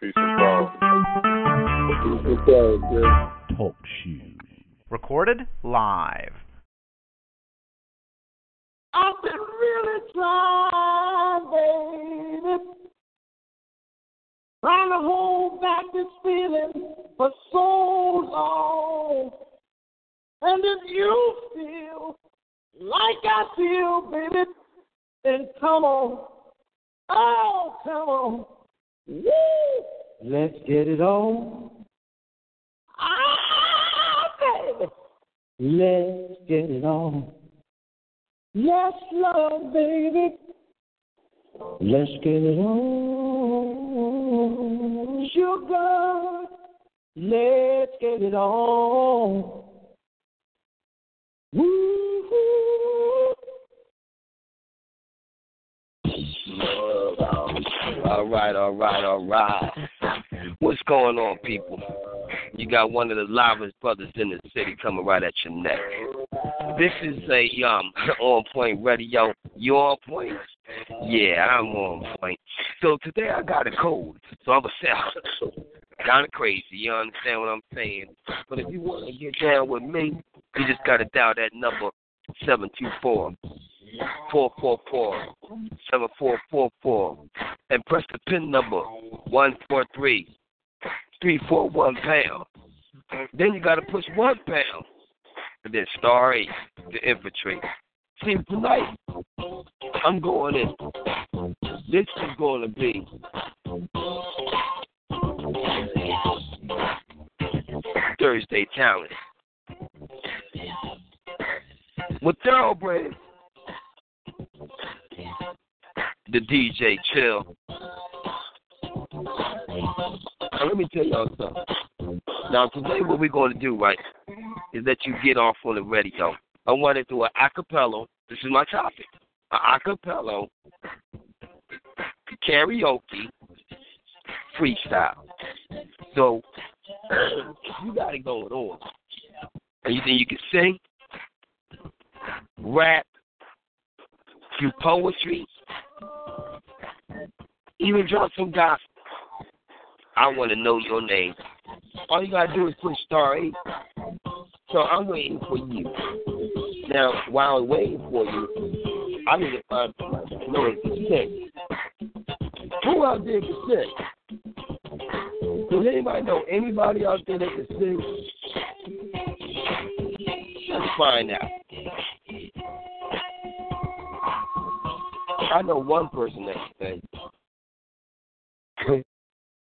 Peace and love. Talk shoes. Recorded live. I've been really trying, baby. Trying to hold back this feeling for so long. And if you feel like I feel, baby, then come on. Oh, come on. Woo! Let's get it on. Ah, baby. Let's get it on. Yes, love, baby. Let's get it on. Sugar. Let's get it on. Woo-hoo. All right, all right, all right. What's going on, people? You got one of the livest brothers in the city coming right at your neck. This is a um on point radio. You on point? Yeah, I'm on point. So today I got a cold, so I'm gonna sound kind of crazy. You understand what I'm saying? But if you want to get down with me, you just gotta dial that number seven two four four four four seven four four four and press the pin number one four three three four one pound. Then you gotta push one pound and then star eight to infiltrate. See tonight I'm going in. This is gonna be Thursday talent. With Thoroughbred the DJ Chill. Now, let me tell y'all something. Now, today, what we're going to do, right, is that you get off on the radio. I want to do an acapella. This is my topic. An acapella karaoke freestyle. So, you got it going on. And you think you can sing, rap, do poetry, even drop some gospel. I want to know your name. All you gotta do is push star eight. So I'm waiting for you. Now, while I'm waiting for you, I need to find to know sing. Who out there can sing? Does anybody know anybody out there that can sing? Let's find out. I know one person that can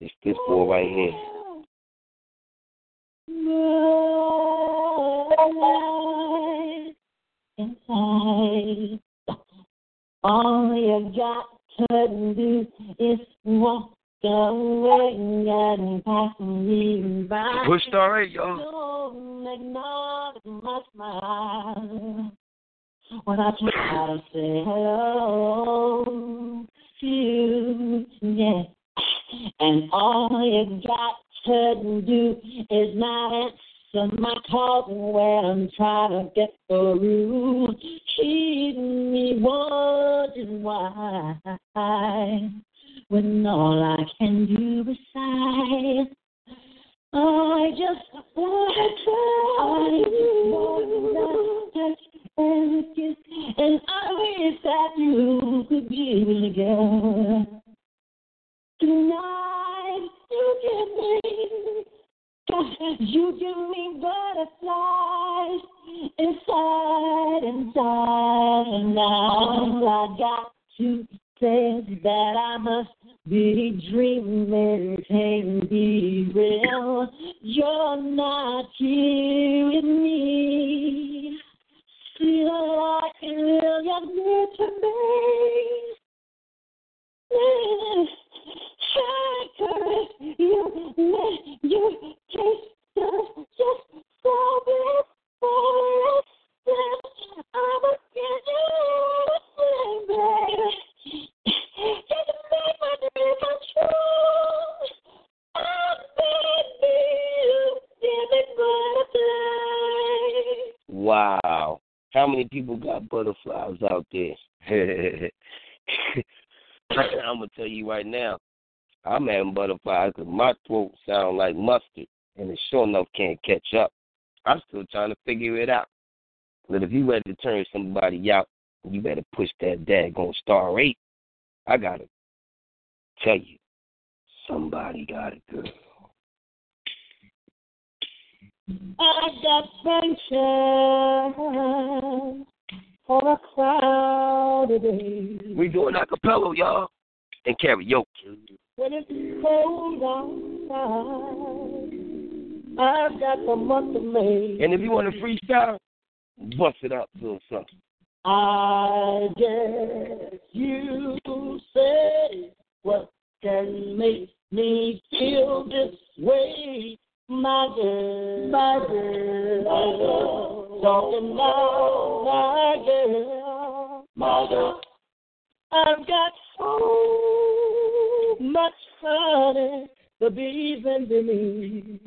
it's this boy right here. Inside, all you got to do is walk away and pass me by. Push star eight, y'all. Don't acknowledge my smile when I try to say hello to you, yeah. And all you got to do is not answer my calls when I'm trying to get through. Keep me wondering why when all I can do is sigh. Eight. I gotta tell you, somebody got a girl. I got sunshine on a cloudy day. We doing acapella, y'all, and karaoke. When it's cold outside, I've got the month of May. And if you want to freestyle, bust it up to something. I guess you say what can make me feel this way, my girl, my girl, my girl. talking about my girl, my girl. I've got so much honey, the bees the me.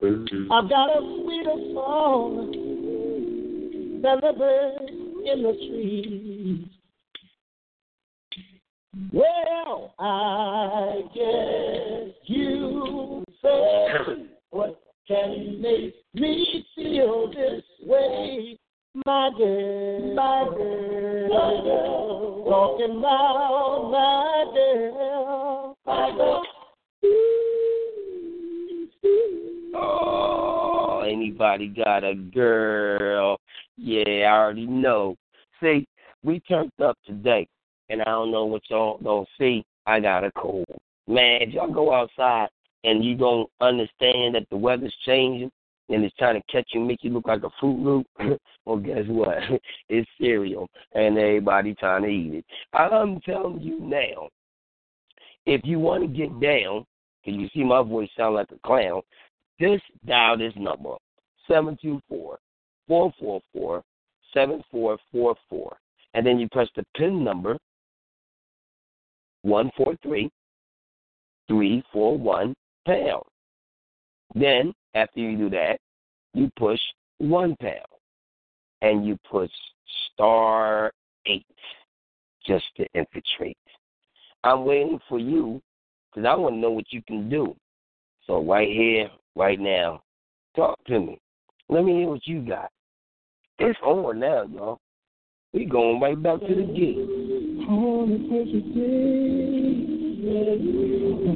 Mm-hmm. I've got a sweeter song than the birds in the trees. Well, I guess you say what can make me feel this way, my girl, my girl, talking about my girl, my girl. Oh, anybody got a girl? Yeah, I already know. See, we turned up today, and I don't know what y'all don't see. I got a cold. Man, if y'all go outside and you don't understand that the weather's changing and it's trying to catch you, make you look like a Fruit Loop, well, guess what? It's cereal, and everybody trying to eat it. I'm telling you now, if you want to get down, can you see my voice sound like a clown? Just dial this number, 724 444 7444. And then you press the PIN number, 143 341 pound. Then, after you do that, you push one pound. And you push star eight just to infiltrate. I'm waiting for you because I want to know what you can do. So, right here, right now, talk to me. Let me hear what you got. It's on now, y'all. We going right back to the. I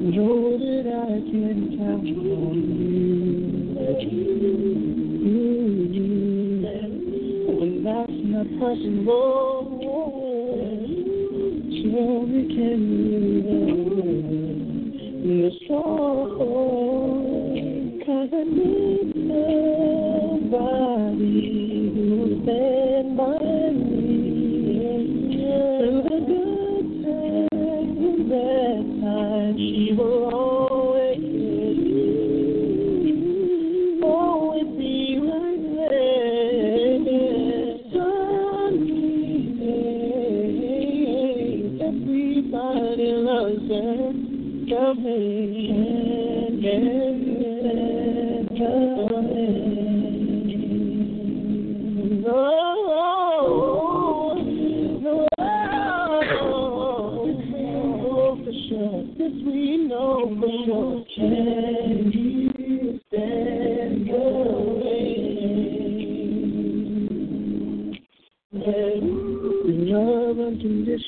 know that I can count on you. That's not possible, can in the. Cause I need somebody who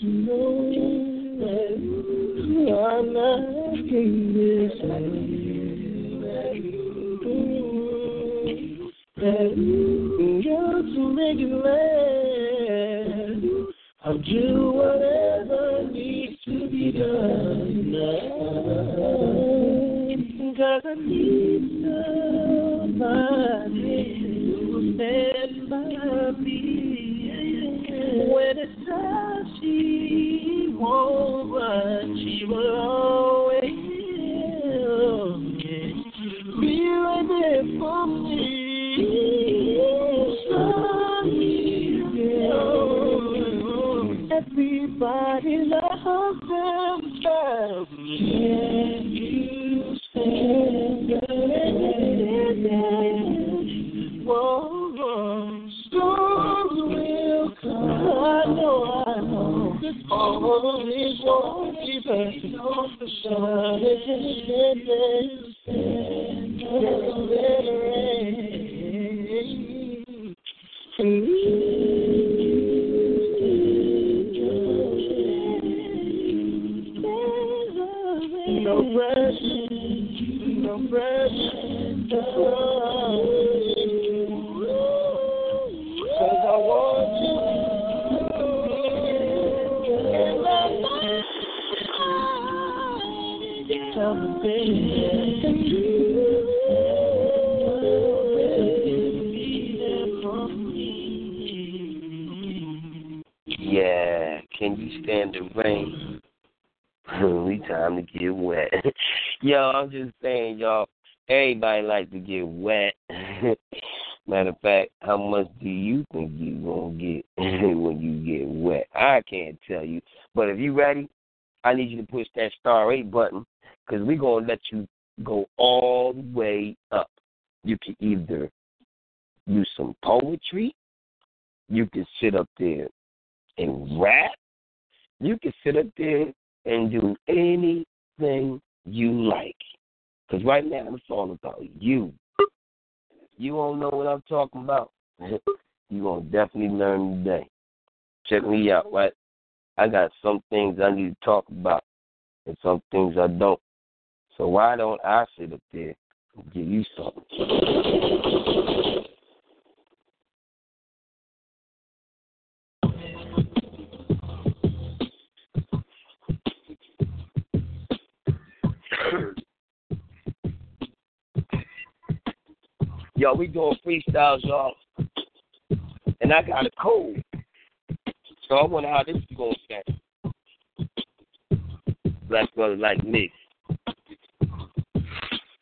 unconditional. I'm asking this. Just to make it last. I'll do whatever needs to be done. Cause I need somebody to stand by me. You can sit up there and rap, you can sit up there and do anything you like. Because right now it's all about you. You don't know what I'm talking about. You're going to definitely learn today. Check me out, right? I got some things I need to talk about and some things I don't. So why don't I sit up there and give you something? Yo, we doing freestyles, y'all. And I got a cold. So I wonder how this is going to sound. Black brother like me.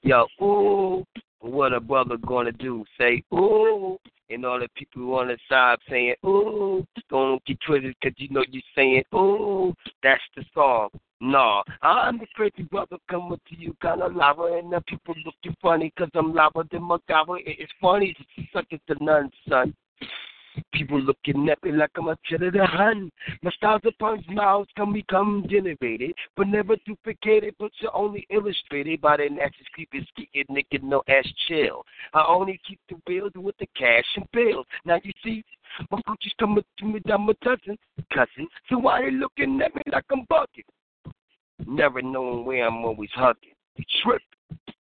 Yo, ooh, what a brother gonna do? Say, ooh, and all the people on the side saying, ooh, don't get twisted because you know you're saying, ooh, that's the song. No, I'm the crazy brother coming to you, kind of lava, and the people looking funny because I'm lava than Macaba. It's funny, it's suck it to none, son. People looking at me like I'm a of the hun. My styles upon mouths can become generated, but never duplicated, but you're only illustrated by the nasty creepy skeeted nigga no ass chill. I only keep the bills with the cash and bills. Now you see, my Gucci's coming to me down my cousin, cousin. So why they looking at me like I'm bugging? Never knowing where I'm always hugging. Tripping.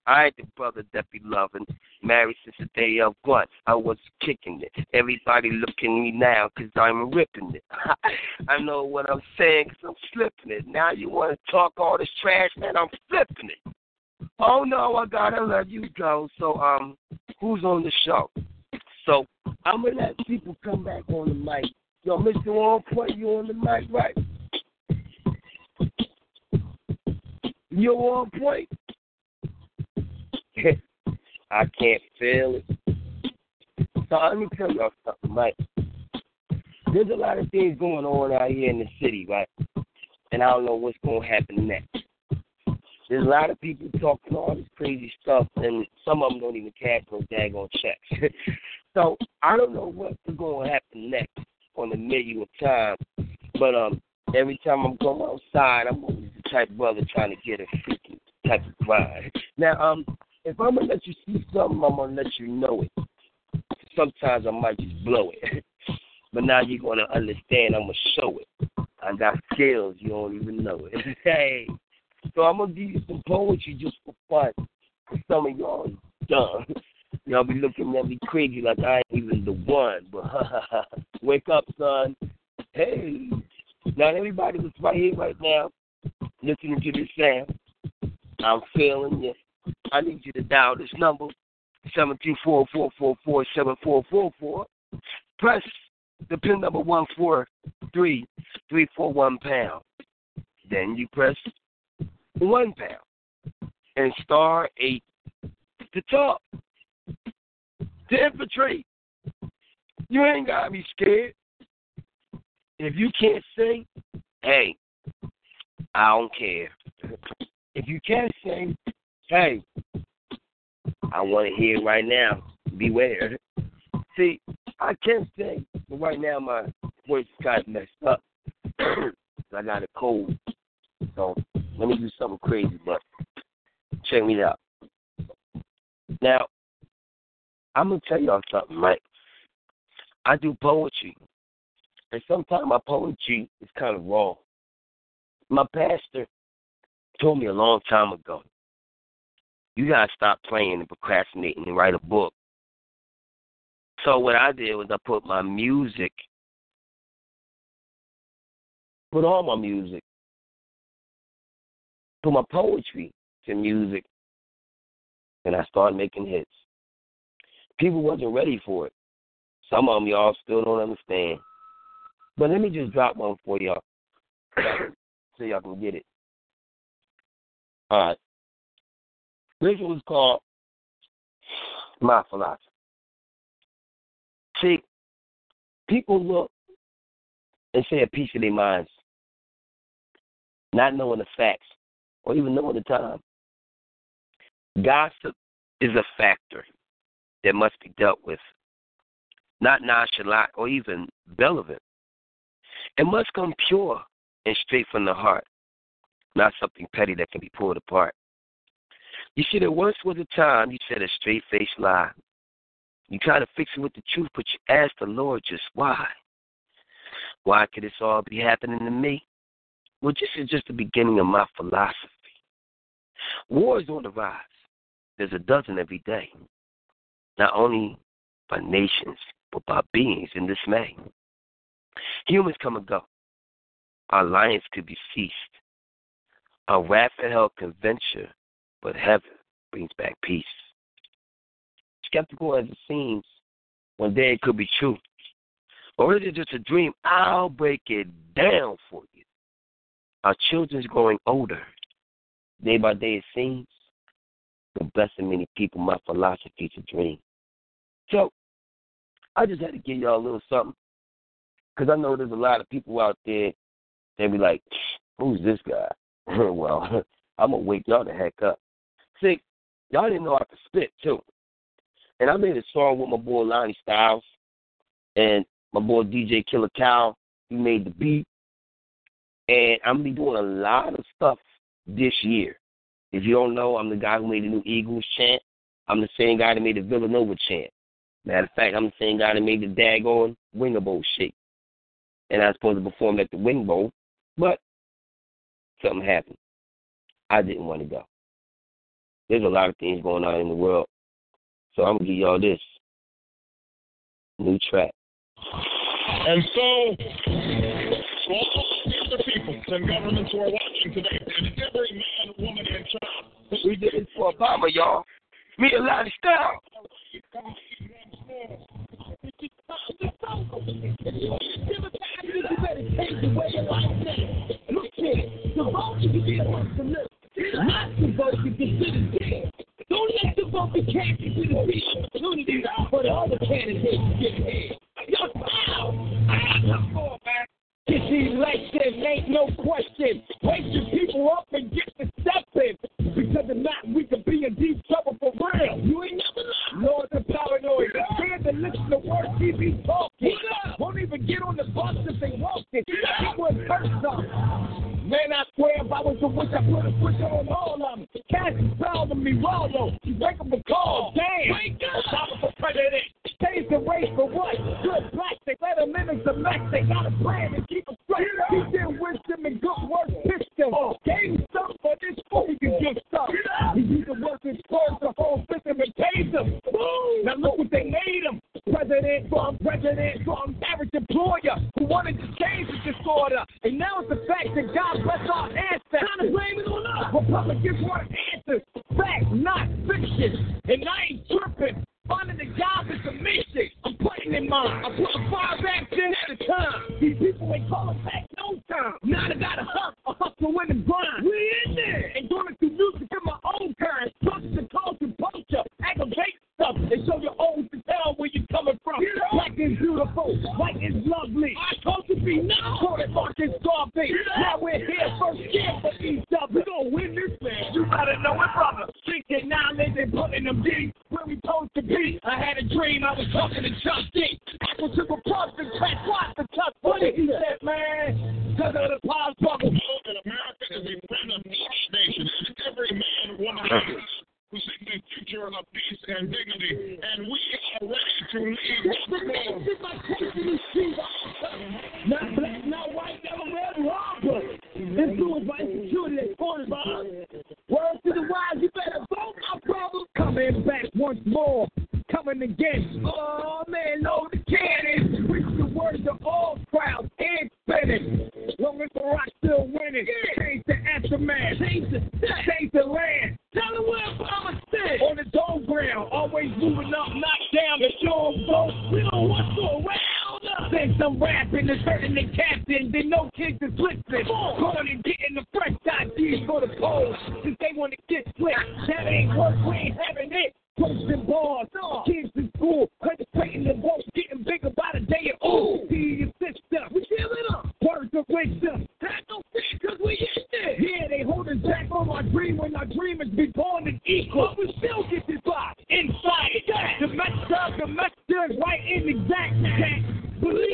I ain't the brother that be loving. Married since the day of what? I was kicking it. Everybody looking me now because I'm ripping it. I know what I'm saying because I'm slipping it. Now you want to talk all this trash, man? I'm flipping it. Oh no, I gotta let you go. So um, who's on the show? So I'm gonna let people come back on the mic. Yo, Mr. On Point, you on the mic, right? You on point? I can't feel it. So let me tell y'all something, right? There's a lot of things going on out here in the city, right? And I don't know what's going to happen next. There's a lot of people talking all this crazy stuff, and some of them don't even cash no daggone checks. so I don't know what's going to happen next on the menu of time. But um, every time I'm going outside, I'm always type brother trying to get a type of grind. Now, um, if I'm gonna let you see something, I'm gonna let you know it. Sometimes I might just blow it, but now you're gonna understand. I'm gonna show it. I got skills, you don't even know it. hey, so I'm gonna give you some poetry just for fun. Cause some of y'all is dumb. Y'all be looking at me crazy like I ain't even the one. But wake up, son. Hey, now everybody that's right here right now, listening to this sound, I'm feeling you. I need you to dial this number, seven two four four four four seven four four four. Press the pin number one four three three four one pound. Then you press one pound and star eight to talk. To infiltrate. You ain't gotta be scared. If you can't sing, hey, I don't care. If you can't sing, hey, I want to hear right now. Beware. See, I can't sing, but right now my voice is kind of messed up. I got a cold. So Let me do something crazy, but check me out. Now, I'm gonna tell y'all something, right? I do poetry, and sometimes my poetry is kind of raw. My pastor told me a long time ago, you gotta stop playing and procrastinating and write a book. So what I did was I put my music, put all my music, put my poetry to music, and I started making hits. People wasn't ready for it. Some of them y'all still don't understand. But let me just drop one for y'all so y'all can get it. All right. This was called My Philosophy. See, people look and say a piece of their minds, not knowing the facts or even knowing the time. Gossip is a factor that must be dealt with, not nonchalant or even relevant. It must come pure and straight from the heart, not something petty that can be pulled apart. You see, there once was a time you said a straight faced lie. You try to fix it with the truth, but you ask the Lord just why. Why could this all be happening to me? Well, this is just the beginning of my philosophy. War is on the rise. There's a dozen every day, not only by nations, but by beings in dismay. Humans come and go. Alliance could be ceased. And hell can venture, but heaven brings back peace. Skeptical as it seems, one day it could be true. Or is it just a dream? I'll break it down for you. Our children's growing older. Day by day it seems. But blessing many people, my philosophy to dream. So, I just had to give y'all a little something. Because I know there's a lot of people out there that be like, who's this guy? well, I'm going to wake y'all the heck up. See, y'all didn't know I could spit, too. And I made a song with my boy Lonnie Styles and my boy DJ Killer Cow. He made the beat. And I'm going to be doing a lot of stuff this year. If you don't know, I'm the guy who made the new Eagles chant. I'm the same guy that made the Villanova chant. Matter of fact, I'm the same guy that made the daggone Bowl shake. And I was supposed to perform at the Wing Bowl, but something happened. I didn't want to go. There's a lot of things going on in the world. So I'm gonna give y'all this new track. And so, all the people and governments who are watching today, and every man, woman, and child, We did it for Obama, y'all. Me and Lonnie Style. Look here, the vote is the one to live. Not the vote you consider dead. Don't let the vote be casted to the opportunity for the candidates get ahead. Yo, wow! Come on, man. This election ain't no question. Wake your people up and get to stepping. Because if not, we could be in deep trouble for real. You ain't never lied. Lord, the paranoid. Scared to listen to words he be talking. Won't even get on the bus if they walk it. People in person. Man, I swear if I was the witch, I put a switch on all of them. Cash is proud of me, Waldo. You wake up and call. Oh, Damn. Wake up. Obama for president. Change the race for what? Good black. They let them in as the max. They got a plan and Then some rapping is hurting the captain, then no kids is listening. Going and getting the fresh ideas for the polls, since they want to get slick. That ain't work, we ain't having it. Posting bars, kids in school, contemplating the vote, getting bigger by the day. Ooh, see your sister, we feel it up. Words of wisdom, have no fear, cause we in there. Yeah, they holding back on our dream when our dream is be born and equal. But we still get this vibe inside. The message of the message is right in exact can't believe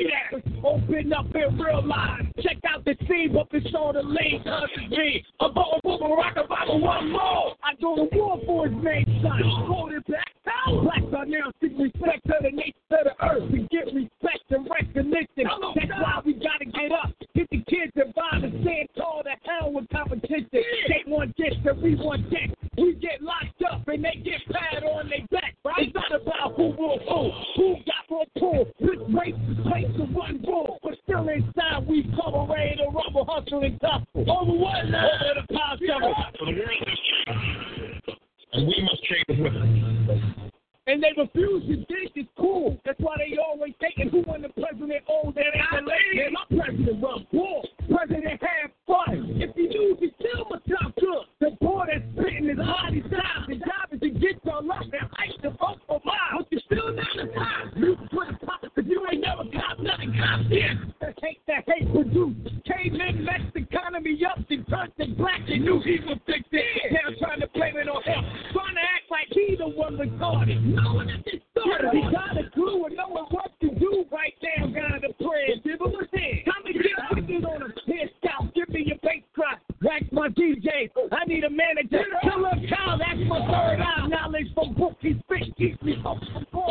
that. Open up and realize. Check out the scene, but it's on the lane, it's me. I'm going for Barack Obama one more. I go to war for his name, son. Holding back. Blacks are now seek respect to the nature of the earth and get respect and recognition. That's why we gotta get up. Get the kids involved and stand tall to hell with competition. They want this and we want that. We get locked up and they get pat on their back. Right? It's not about who will who, who got more pull. Which race is place to one bull. But still inside we cover ready to rumble, hustle and tussle. Over what now? Over the power struggle. For the world has changed, and we must change with it. And they refuse to think it's cool. That's why they always thinking who won the president old and ain't the lady. And my president run war. President had fun. If you use it, kill my top good. The boy that's spitting his hard his time. The job is to get your luck and ice the vote for mine. But you still not the time. You nothing cop here. That hate that hate produce. Cavemen messed the economy up. They turned the black. They knew he would fix it. Now trying to blame it on him. Trying to act like he the one retarded. No one this started. He got a clue and knowing what to do right now. Got a plan. Give him a hand. Time to get up and on a head scout. Give me your bass cry. Wax my DJ. I need a manager. Tell him Kyle, that's my third eye. Knowledge from book he spit. Keep me up for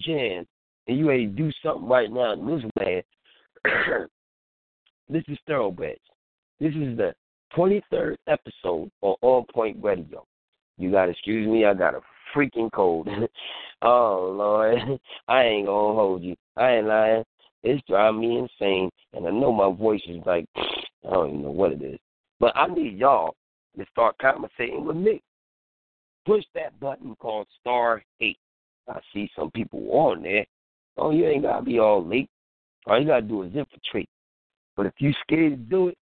jam and you to do something right now in this land, this is Thoroughbreds. This is the 23rd episode on On Point Radio. You got to excuse me, I got a freaking cold. oh, Lord. I ain't going to hold you. I ain't lying. It's driving me insane. And I know my voice is like, I don't even know what it is. But I need y'all to start conversating with me. Push that button called star 8. I see some people on there. Oh, you ain't got to be all late. All you got to do is infiltrate. But if you scared to do it,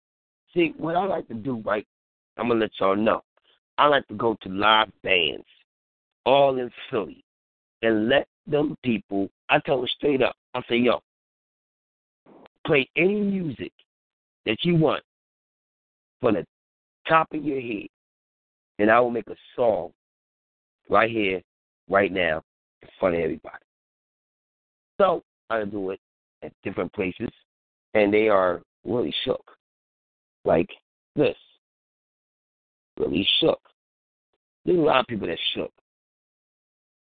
see, what I like to do, right, I'm to let y'all know. I like to go to live bands, all in Philly, and let them people, I tell them straight up, I say, yo, play any music that you want from the top of your head, and I will make a song right here, right now, in front of everybody. So I do it at different places, and they are really shook. Like this. really shook. There's a lot of people that shook.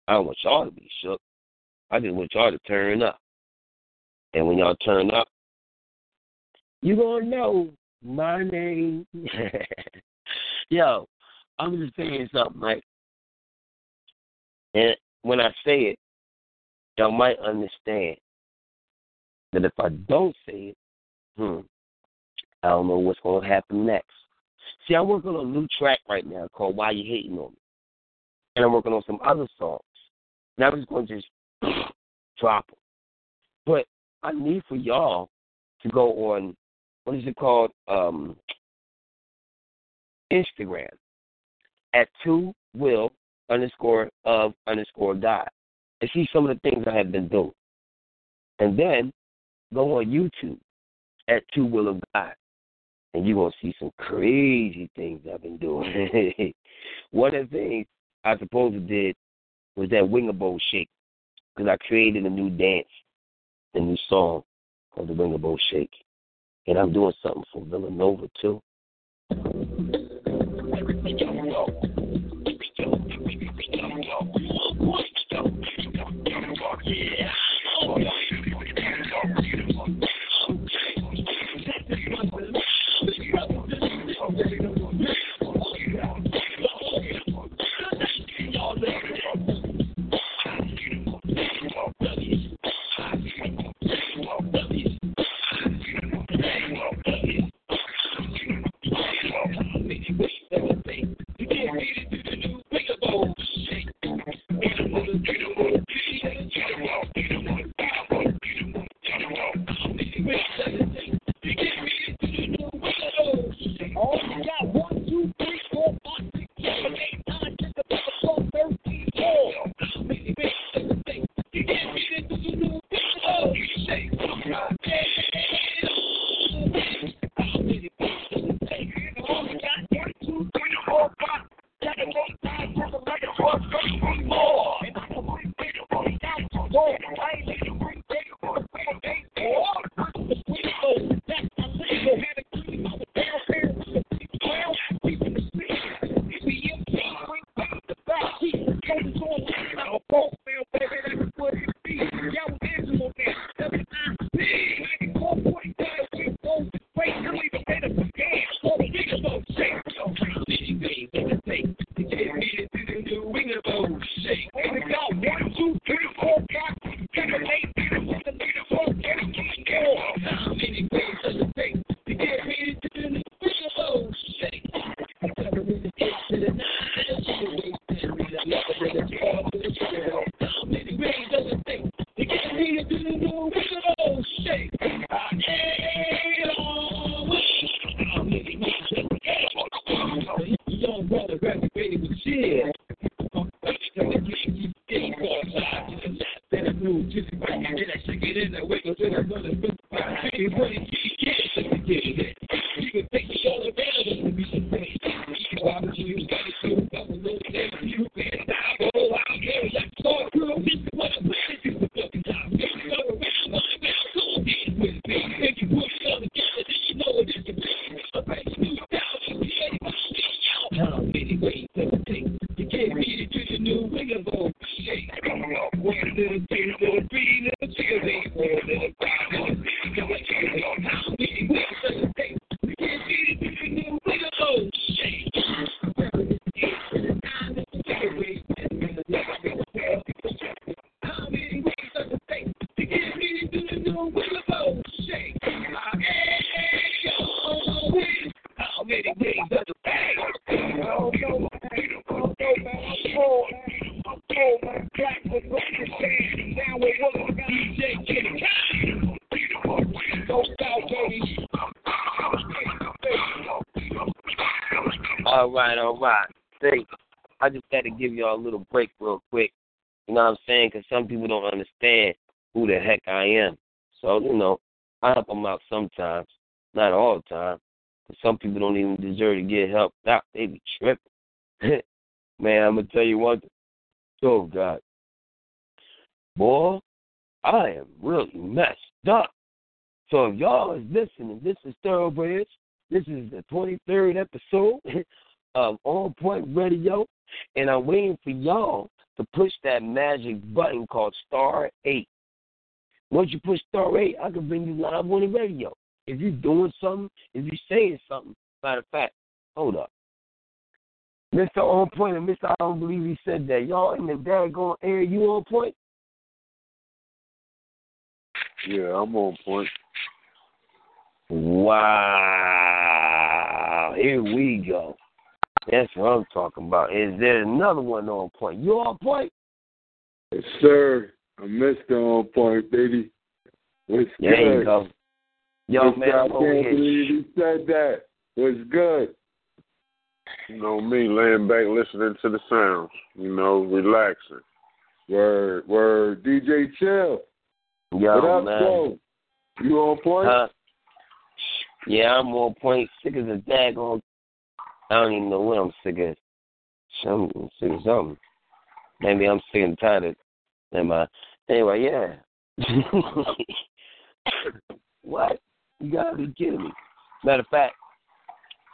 I don't want y'all to be shook. I just want y'all to turn up. And when y'all turn up, you gonna know my name. Yo, I'm just saying something, right? And when I say it, y'all might understand that if I don't say it, hmm, I don't know what's gonna happen next. See, I'm working on a new track right now called Why You Hating on Me. And I'm working on some other songs. And I'm just going to just drop them. But I need for y'all to go on, what is it called? Um, Instagram at two will underscore of underscore God and see some of the things I have been doing. And then go on YouTube at two will of God and you're going to see some crazy things I've been doing. One of the things I suppose it did was that Winger Bowl shake because I created a new dance, a new song called the Winger Bowl Shake. And I'm doing something for Villanova, too. All give y'all a little break real quick. You know what I'm saying? Because some people don't understand who the heck I am. So, you know, I help them out sometimes. Not all the time. But some people don't even deserve to get help out. They be tripping. Man, I'm going to tell you one thing. Oh, God. Boy, I am really messed up. So if y'all is listening, this is Thoroughbreds. This is the 23rd episode of On Point Radio, and I'm waiting for y'all to push that magic button called Star 8. Once you push Star 8, I can bring you live on the radio. If you're doing something, if you're saying something, matter of fact, hold up. Mr. On Point and Mr. I don't believe he said that. Y'all in the daggone air, you on point? Yeah, I'm on point. Wow. Here we go. That's what I'm talking about. Is there another one on point? You on point? Yes, sir. I missed Mr. On Point, baby. What's There good? you go. Yo, Mr. man, I can't believe he said that. What's good? You know me, laying back, listening to the sounds. You know, relaxing. Word, word. DJ Chill. Yo, what up, man. bro? You on point? Huh? Yeah, I'm on point. Sick as a daggone. I don't even know what I'm sick of. Some sick of something. Maybe I'm sick and tired of. Am I? Anyway, yeah. what? You gotta be kidding me. Matter of fact,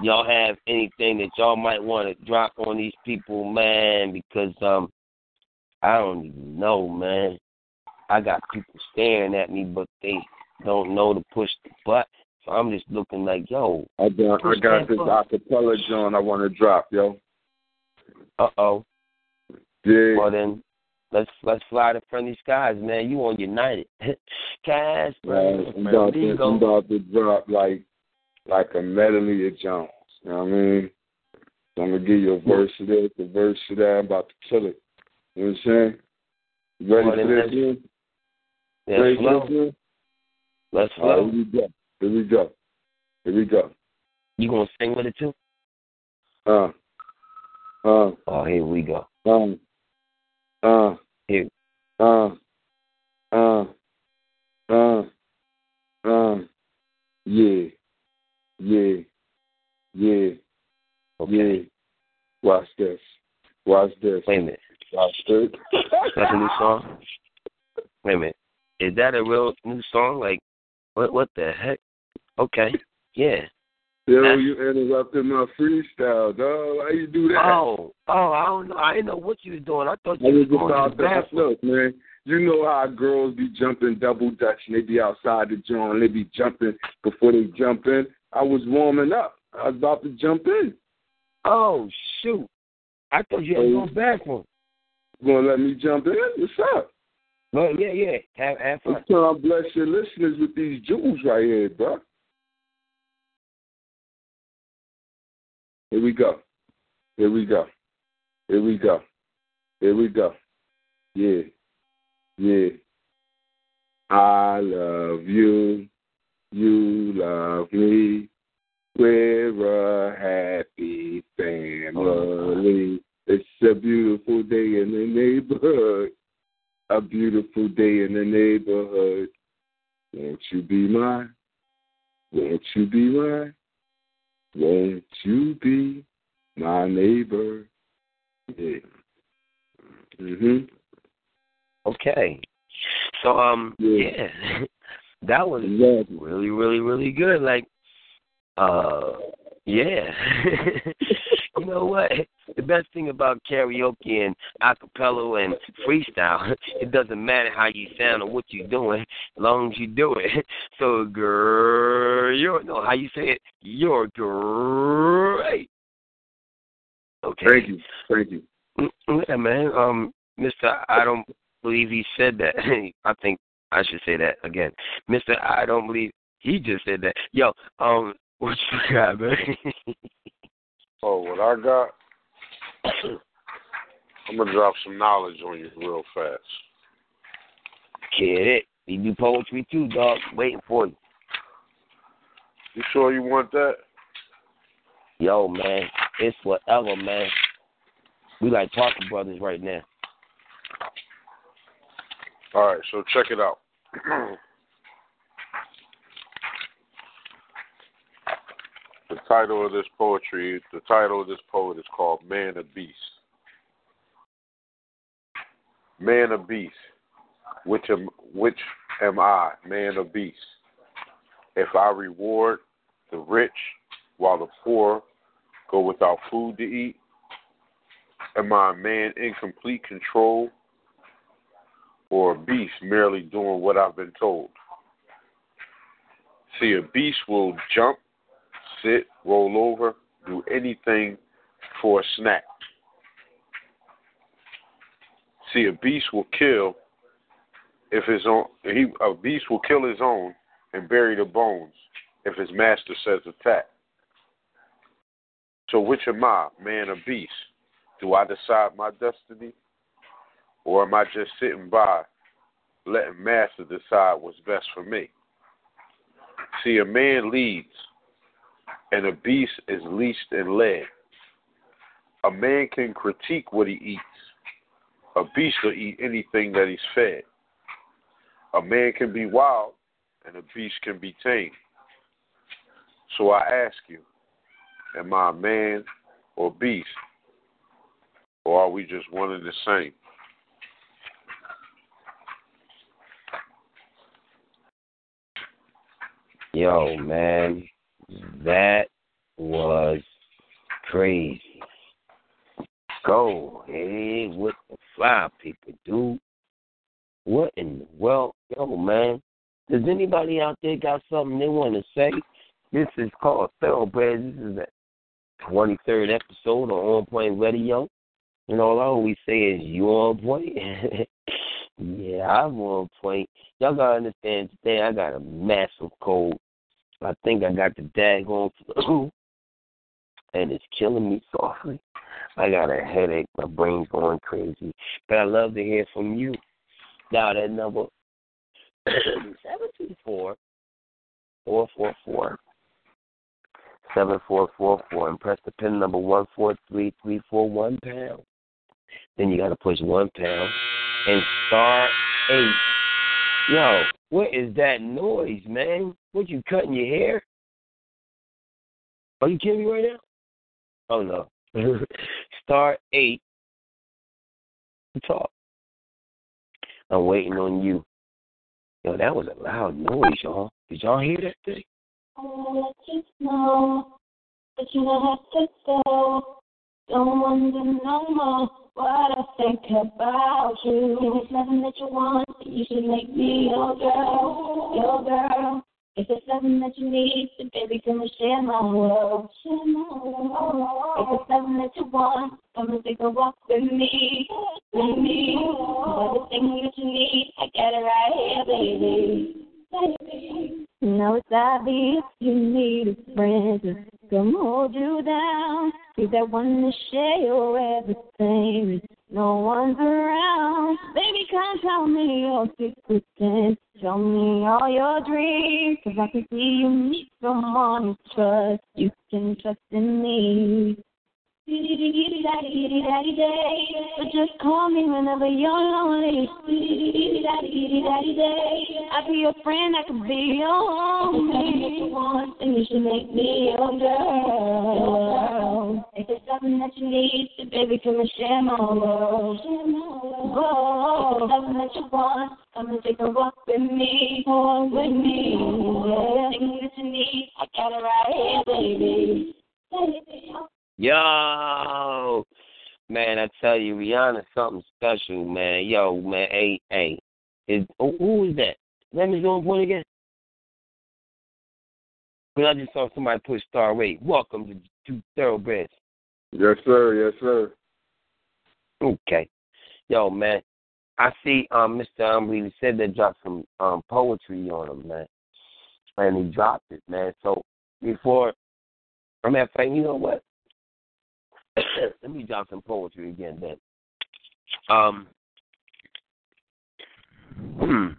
y'all have anything that y'all might want to drop on these people, man? Because um, I don't even know, man. I got people staring at me, but they don't know to push the button. So I'm just looking like, yo, I got, I got this acapella joint I want to drop, yo. uh oh. Yeah. Well then, let's let's fly to friendly skies, man. You on United? Casper, Man, I'm about, to, I'm about to drop like like a medley of Jones. You know what I mean? So I'm gonna give you a verse of this, a verse of that. I'm about to kill it. You know what I'm saying? You ready Well, for this? Ready flow. for this? Let's right, flow. here we go. Here we go. Here we go. You gonna sing with it too? Uh, uh, Oh, here we go. um, uh, Here. uh, uh, uh, uh, yeah, yeah, yeah, yeah. Watch this. Watch this. Wait a minute. Watch this. That's a new song. Wait a minute. Is that a real new song? Like, what? What the heck? Okay. Yeah. Yo, That's- you interrupted my freestyle, dog. Why you do that? Oh, oh, I don't know. I didn't know what you was doing. I thought I you was was going to about the to bathroom. look, man. You know how girls be jumping double dutch and they be outside the joint and they be jumping before they jump in. I was warming up. I was about to jump in. Oh shoot! I thought you had to go the bathroom. You gonna let me jump in? What's up? Well, yeah, yeah. Have have fun. I'm trying to bless your listeners with these jewels right here, bro. Here we go. Here we go. Here we go. Here we go. Yeah. Yeah. I love you. You love me. We're a happy family. It's a beautiful day in the neighborhood. A beautiful day in the neighborhood. Won't you be mine? Won't you be mine? Won't you be my neighbor? Yeah. Mhm. Okay. So um, Yeah. yeah, that was Exactly. really, really, really good. Like, uh, yeah. you know what? The best thing about karaoke and acapella and freestyle, it doesn't matter how you sound or what you're doing, as long as you do it. So, girl, you're no how you say it. You're great. Okay. Thank you. Thank you. Mm, Yeah, man. Um, Mister, I don't believe he said that. I think I should say that again, Mister. I don't believe he just said that. Yo, um, what you got, man? Oh, what I got? I'm gonna drop some knowledge on you real fast. Kid, it. He do poetry too, dog. Waiting for you. You sure you want that? Yo, man, it's whatever, man. We like Parker Brothers right now. All right, so check it out. the title of this poetry, the title of this poet is called Man of Beast. Man of Beast, which am which am I, man of beast? If I reward the rich while the poor go without food to eat? Am I a man in complete control or a beast merely doing what I've been told? See, a beast will jump, sit, roll over, do anything for a snack. See, a beast will kill if his own he a beast will kill his own and bury the bones if his master says attack. So which am I, man or beast? Do I decide my destiny? Or am I just sitting by letting master decide what's best for me? See, a man leads and a beast is leashed and led. A man can critique what he eats. A beast will eat anything that he's fed. A man can be wild and a beast can be tamed. So I ask you, am I a man or beast? Or are we just one and the same? Yo, man, that was crazy. Go, hey, what the fly people do? What in the world? Yo, man, does anybody out there got something they want to say? This is called Thoroughbreds. This is the 23rd episode of On Point Radio. And all I always say is, you on point? yeah, I'm on point. Y'all gotta understand, today I got a massive cold. I think I got the daggone flu, and it's killing me softly. I got a headache. My brain's going crazy. But I love to hear from you. Now that number seven two four four four four seven four four four and press the pin number one four three three four one pound. Then you gotta push one pound and star eight. Yo, what is that noise, man? What you cutting your hair? Are you kidding me right now? Oh no. star eight talk. I'm waiting on you. Yo, that was a loud noise, y'all. Did y'all hear that thing? I wanna let you know that you don't have to go. Don't no more what I think about you. It's nothing that you want, you should make me your girl, your girl. If it's something that you need, then baby, come and share my world. Share my world. If it's something that you want, come and take a walk with me, with me. Everything that you need, I got it right here, baby. Baby. Now it's obvious you need a friend to come hold you down. Be that one to share your everything. No one's around. Baby, come tell me your secrets Show me all your dreams, cause I can see you need someone to trust. You can trust in me. So just call me whenever you're lonely. I'll be your friend, I can be your homie. And you should make me your girl. If it's something that you need, then baby, come and share my world. If it's something that you want, come and take a walk with me, walk with me. Everything that you need, I got it right here, baby. Baby. Yo, man, I tell you, Rihanna's something special, man. Yo, man, hey, hey, is oh, who is that? Let me go on point again. But I just saw somebody push star rate. Welcome to Two Thoroughbreds. Yes, sir. Yes, sir. Okay, yo, man. I see um Mr. Umbly said they dropped some um poetry on him, man, and he dropped it, man. So before, I'm at fact, you know what? Let me drop some poetry again then. Um, hmm.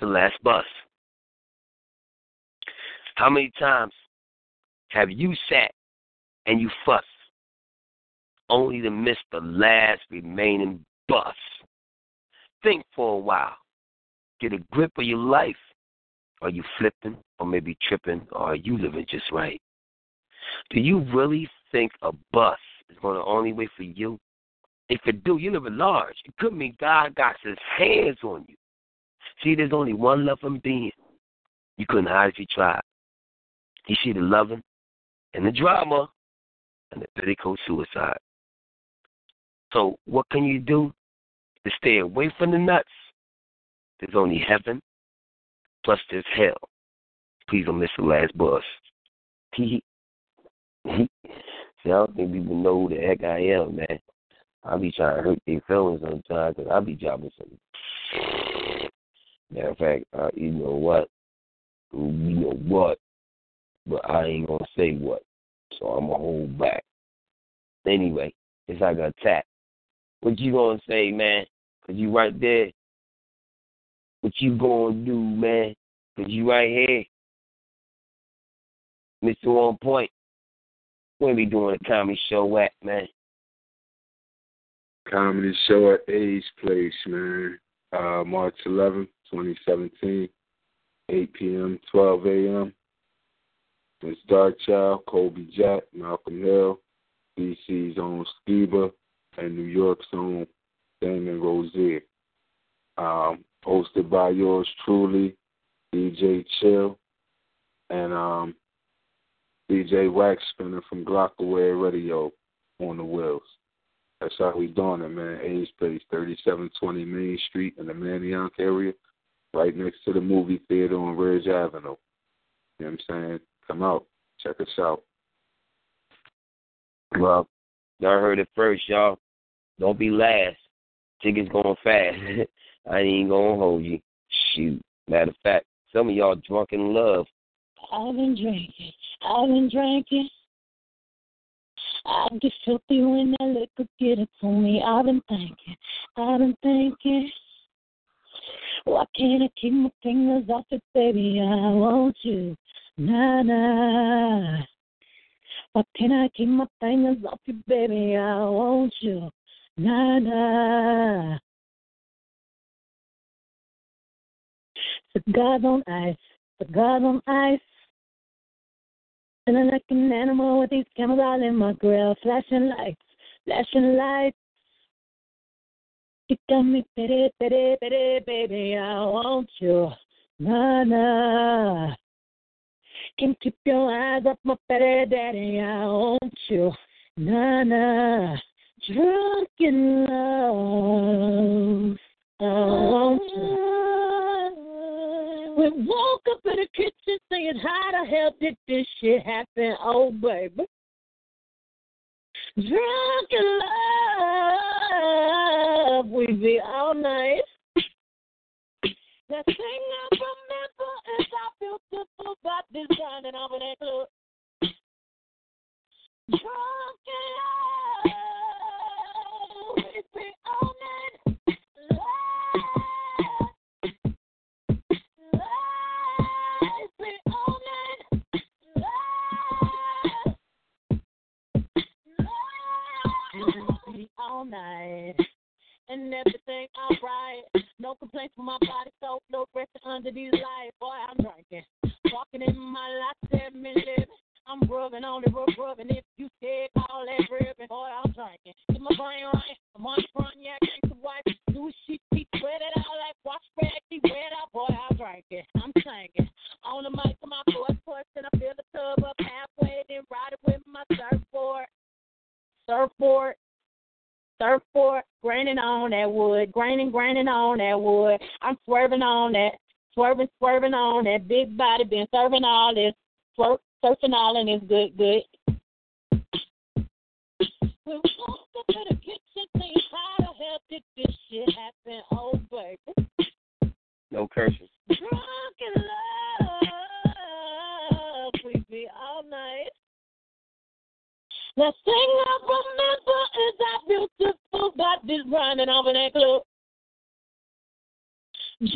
The last bus. How many times have you sat and you fuss only to miss the last remaining bus? Think for a while. Get a grip of your life. Are you flipping or maybe tripping or are you living just right? Do you really think a bus is going to only wait for you? If it do, you live at large. It could mean God got his hands on you. See, there's only one loving being. You couldn't hide if you tried. You see the loving and the drama and the petticoat suicide. So what can you do to stay away from the nuts? There's only heaven, plus there's hell. Please don't miss the last bus. See, I don't think people know who the heck I am, man. I be trying to hurt their feelings sometimes because I be dropping some. Matter of fact, uh, you know what? You know what? But I ain't gonna say what, so I'm gonna hold back. Anyway, it's like a attack. What you gonna say, man? Cause you right there. What you gonna do, man? Cause you right here. Mr. On Point. Where we doing a comedy show at, man? Comedy show at A's Place, man. Uh, March 11th, 2017, 8 p.m., 12 a.m. It's Darkchild, Kobe Jack, Malcolm Hill, DC's own Skiba, and New York's own Damon Rosier. Um, hosted by yours truly, DJ Chill, and um, DJ Wax Spinner from Glockaway Radio on the wheels. That's how we doing it, man. Age Place, 3720 Main Street in the Manayunk area, right next to the movie theater on Ridge Avenue. You know what I'm saying? Come out. Check us out. Well, y'all heard it first, y'all. Don't be last. Tickets going fast. I ain't gonna hold you. Shoot. Matter of fact, some of y'all drunk in love. I've been drinking. I've been drinking. I get filthy when that liquor get it to me. I've been thinking. I've been thinking. Why can't I keep my fingers off it, baby? I want you. Nah, nah. Why can't I keep my fingers off you, baby? I want you. Nah, nah. Cigars on ice, cigars on ice. Feeling like an animal with these cameras all in my grill. Flashing lights, flashing lights. You got me pity, pity, pity, baby. I want you. Nah, nah. Can't keep your eyes off my petty daddy. I want you. Nah, nah. Drunk in love. I want you. We woke up in the kitchen saying, How the hell did this shit happen? Oh, baby. Drunk in love, we be all night. The thing I remember is how beautiful about this dining over that club. Drunk in love, Complaints from my body, grinding, on that wood. I'm swerving on that, swerving, swerving on that big body, been serving all this, swerve, surfing all and it's good, good. We walked up to the kitchen, saying, how the hell did this shit happen? Oh, baby. No curses. Drunk in love, be all night. The thing I remember is that beautiful bodies running over that club. And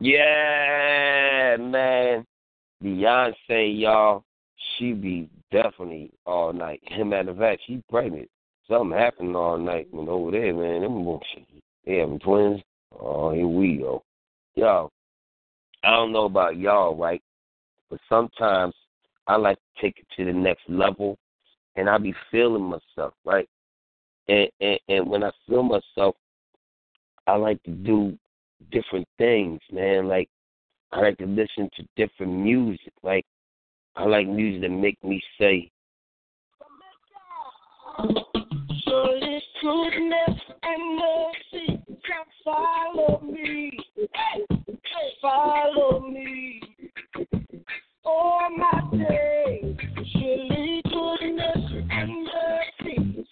Yeah, man. Beyonce, y'all, she be definitely all night. Him matter of fact, she pregnant. Something happened all night when over there, man. Them they having twins. Oh, here we go. Yo, I don't know about y'all, right? But sometimes I like to take it to the next level, and I be feeling myself, right? and, and, when I feel myself, I like to do different things, man. Like I like to listen to different music. Like I like music that make me say. Goodness and mercy can follow me, follow me all my days. Surely goodness and mercy.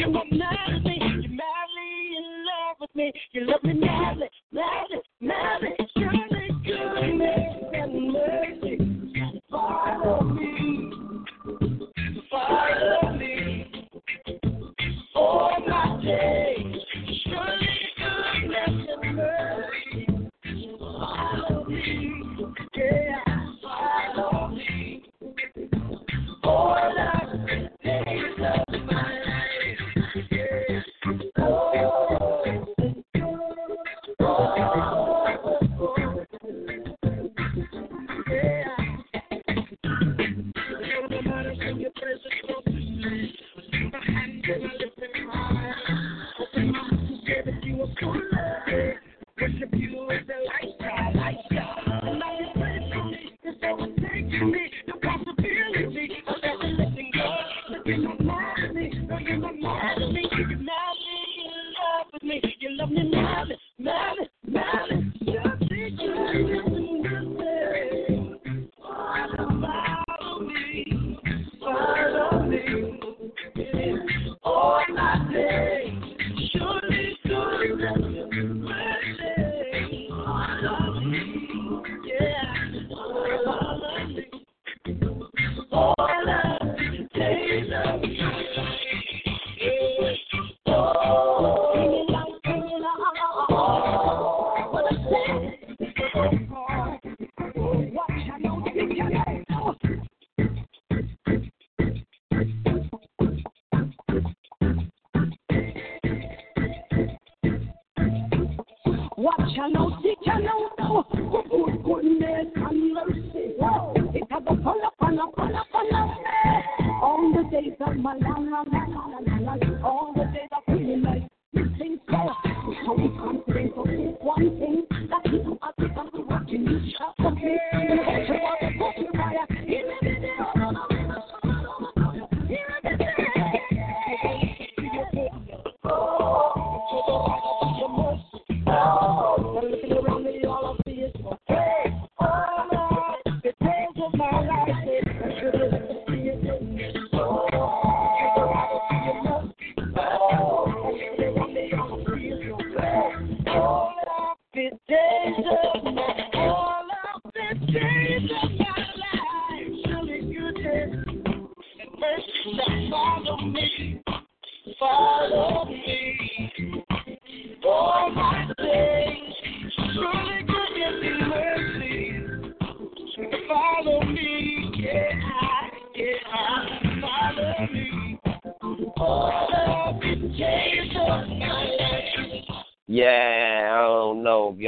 you're You're madly in love with me. You love me madly. you.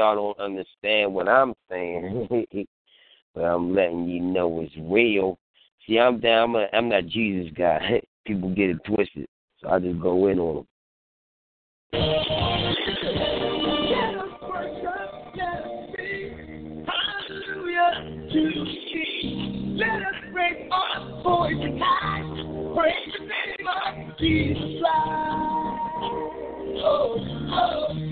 y'all don't understand what I'm saying, but I'm letting you know it's real. See, I'm down. I'm, a, I'm not Jesus guy. People get it twisted, so I just go in on them. Praise the name of Jesus. Oh, oh.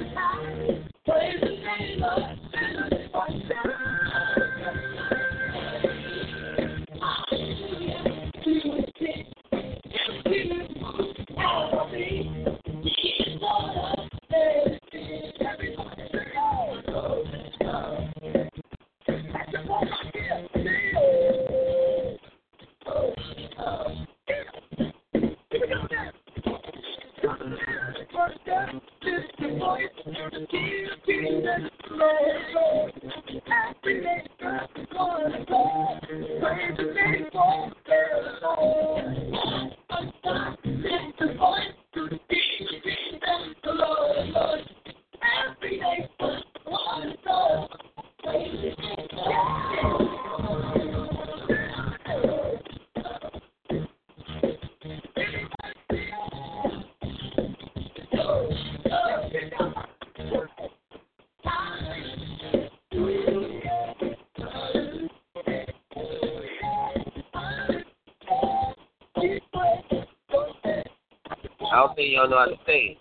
don't think y'all know how to say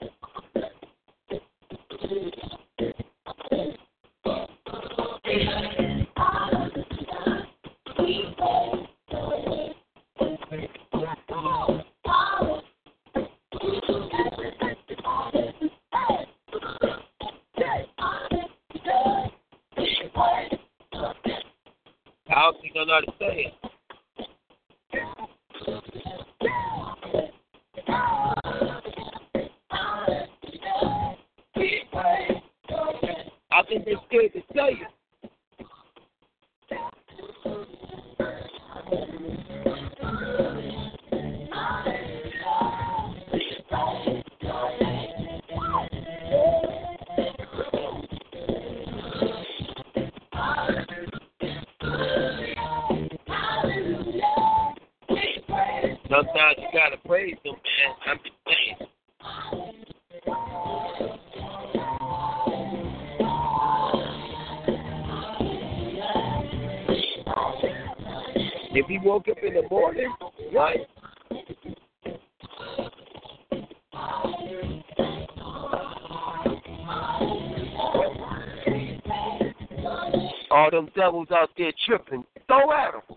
devils out there tripping, throw at them.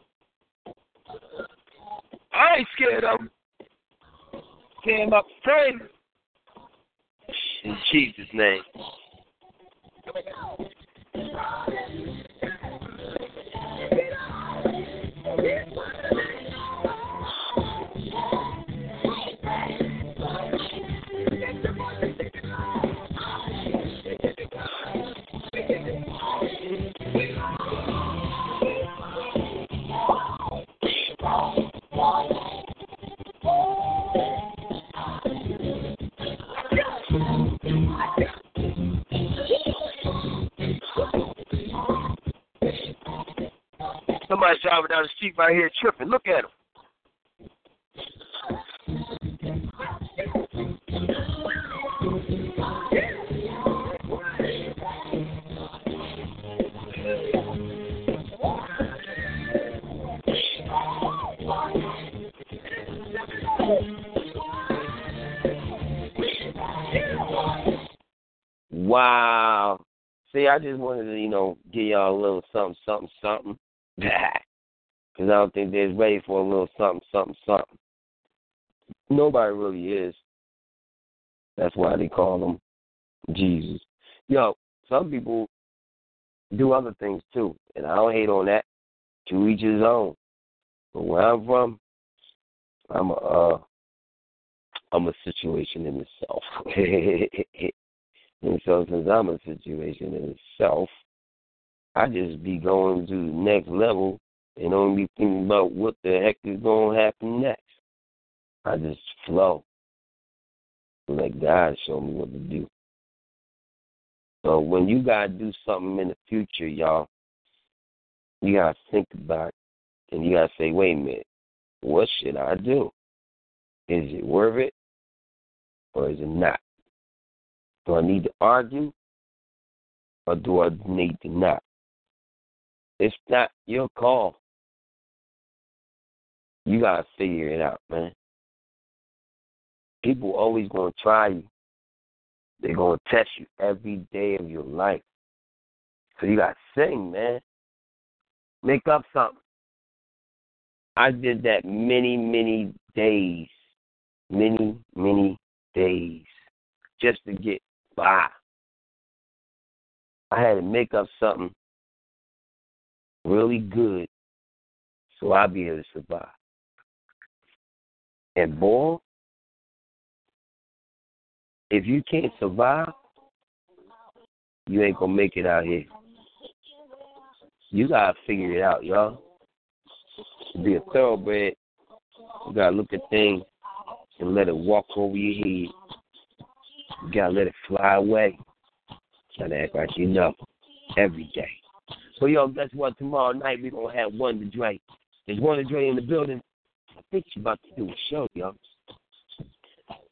I ain't scared of them. Came up praying. In Jesus' name. Driving down the street right here tripping. Look at him. Wow. See, I just wanted to, you know, give y'all a little something, something, something. Because I don't think they're ready for a little something, something, something. Nobody really is. That's why they call him Jesus. Yo, some people do other things too, and I don't hate on that. To each his own. But where I'm from, I'm a uh, I'm a situation in itself. and so since I'm a situation in itself, I just be going to the next level and only thinking about what the heck is going to happen next. I just flow. Let God show me what to do. So when you got to do something in the future, y'all, you got to think about it. And you got to say, wait a minute, what should I do? Is it worth it or is it not? Do I need to argue or do I need to not? It's not your call. You gotta figure it out, man. People always gonna try you. They're gonna test you every day of your life. So you gotta sing, man. Make up something. I did that many, many days. Many, many days. Just to get by. I had to make up something really good so I'd be able to survive. And boy, if you can't survive, you ain't gonna make it out here. You gotta figure it out, y'all. To be a thoroughbred, you gotta look at things and let it walk over your head. You gotta let it fly away. You Gotta act like you know every day. So yo, guess what? Tomorrow night we gonna have Wonder Dre. There's Wonder Dre in the building. I think she's about to do a show, yo.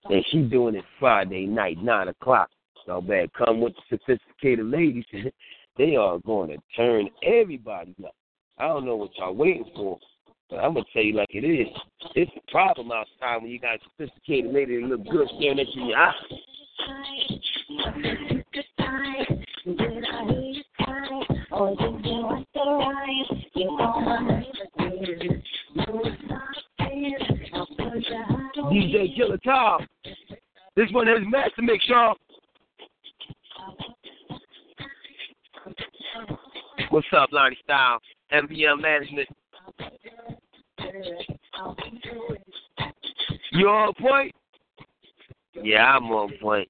And she's doing it Friday night, nine o'clock. So bad. Come with the sophisticated ladies. they are going to turn everybody up. I don't know what y'all waiting for, but I'm gonna tell you like it is. It's a problem outside when you got sophisticated ladies that look good staring at you in your eyes. DJ Killer Tom. This one is Master Mix, y'all. What's up, Lonnie Style? MBM Management. You on point? Yeah, I'm on point.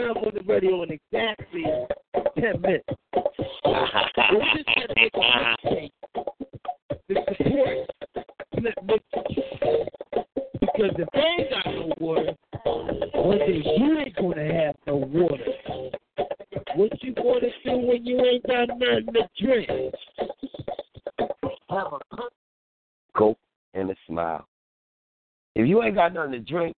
Live on the radio in exactly 10 minutes. we just. Because if they got no water, one day you ain't going to have no water. What you going to do when you ain't got nothing to drink? Have a. Coke and a smile. If you ain't got nothing to drink,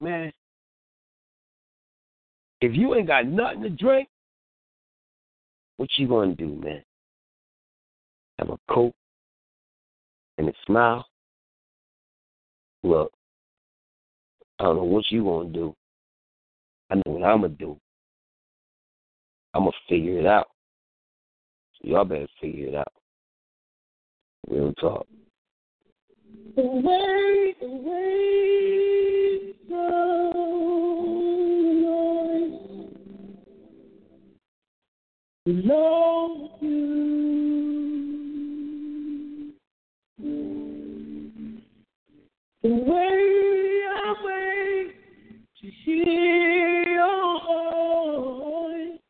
got nothing to drink, what you gonna do, man? Have a coke and a smile? Look, I don't know what you gonna do. I know what I'm gonna do. I'm gonna figure it out. So y'all better figure it out. Real talk. The way, the below you. The way I wait to hear your voice,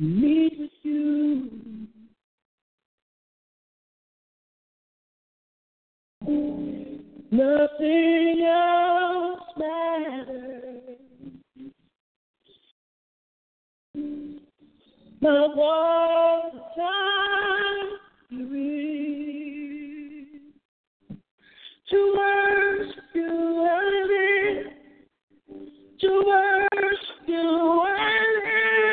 meet with you. Nothing else matters. There was time to worship you worthy, to worship you worthy.